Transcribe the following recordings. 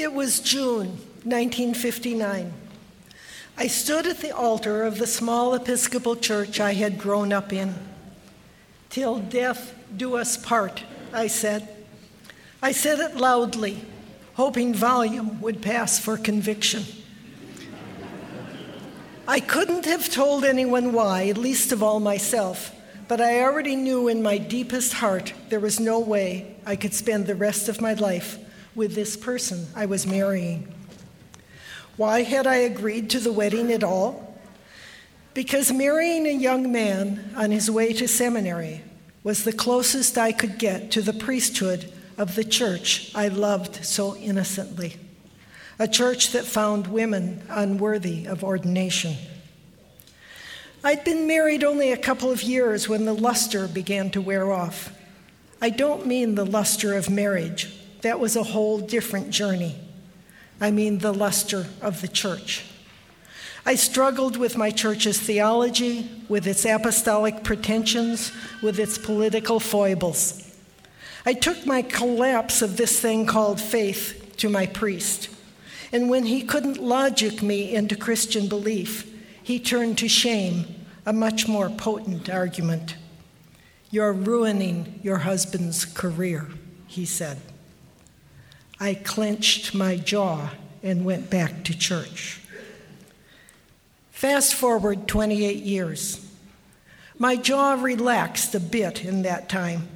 It was June 1959. I stood at the altar of the small Episcopal church I had grown up in. Till death do us part, I said. I said it loudly, hoping volume would pass for conviction. I couldn't have told anyone why, least of all myself, but I already knew in my deepest heart there was no way I could spend the rest of my life with this person I was marrying. Why had I agreed to the wedding at all? Because marrying a young man on his way to seminary was the closest I could get to the priesthood of the church I loved so innocently, a church that found women unworthy of ordination. I'd been married only a couple of years when the luster began to wear off. I don't mean the luster of marriage, that was a whole different journey. I mean the luster of the church. I struggled with my church's theology, with its apostolic pretensions, with its political foibles. I took my collapse of this thing called faith to my priest. And when he couldn't logic me into Christian belief, he turned to shame, a much more potent argument. You're ruining your husband's career, he said. I clenched my jaw and went back to church. Fast forward 28 years. My jaw relaxed a bit in that time.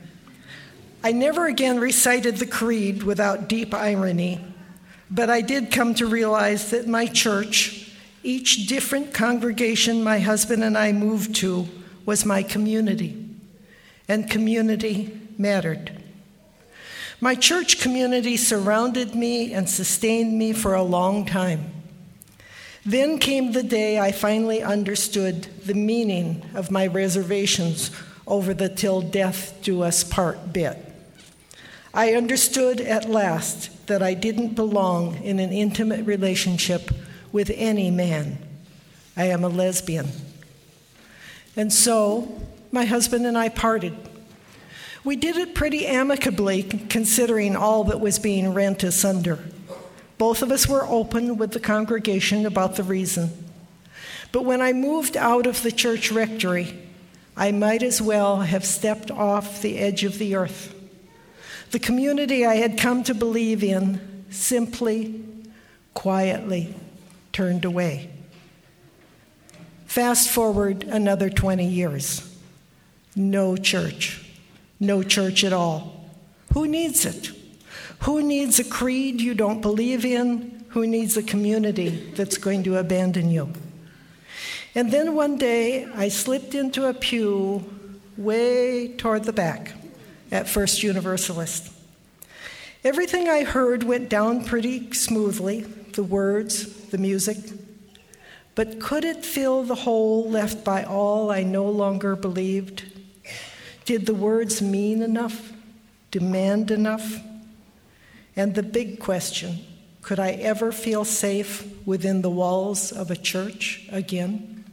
I never again recited the creed without deep irony, but I did come to realize that my church, each different congregation my husband and I moved to, was my community, and community mattered. My church community surrounded me and sustained me for a long time. Then came the day I finally understood the meaning of my reservations over the till death do us part bit. I understood at last that I didn't belong in an intimate relationship with any man. I am a lesbian. And so my husband and I parted. We did it pretty amicably, considering all that was being rent asunder. Both of us were open with the congregation about the reason. But when I moved out of the church rectory, I might as well have stepped off the edge of the earth. The community I had come to believe in simply, quietly turned away. Fast forward another 20 years. No church. No church at all. Who needs it? Who needs a creed you don't believe in? Who needs a community that's going to abandon you? And then one day I slipped into a pew way toward the back at First Universalist. Everything I heard went down pretty smoothly the words, the music. But could it fill the hole left by all I no longer believed? Did the words mean enough? Demand enough? And the big question could I ever feel safe within the walls of a church again?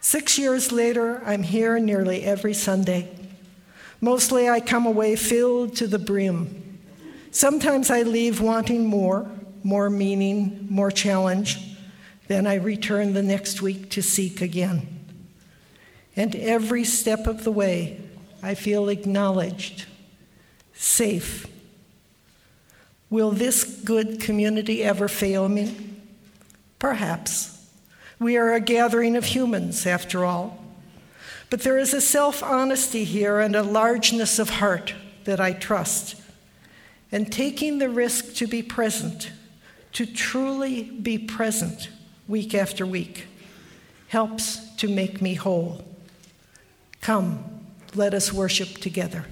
Six years later, I'm here nearly every Sunday. Mostly I come away filled to the brim. Sometimes I leave wanting more, more meaning, more challenge. Then I return the next week to seek again. And every step of the way, I feel acknowledged, safe. Will this good community ever fail me? Perhaps. We are a gathering of humans, after all. But there is a self honesty here and a largeness of heart that I trust. And taking the risk to be present, to truly be present week after week, helps to make me whole. Come, let us worship together.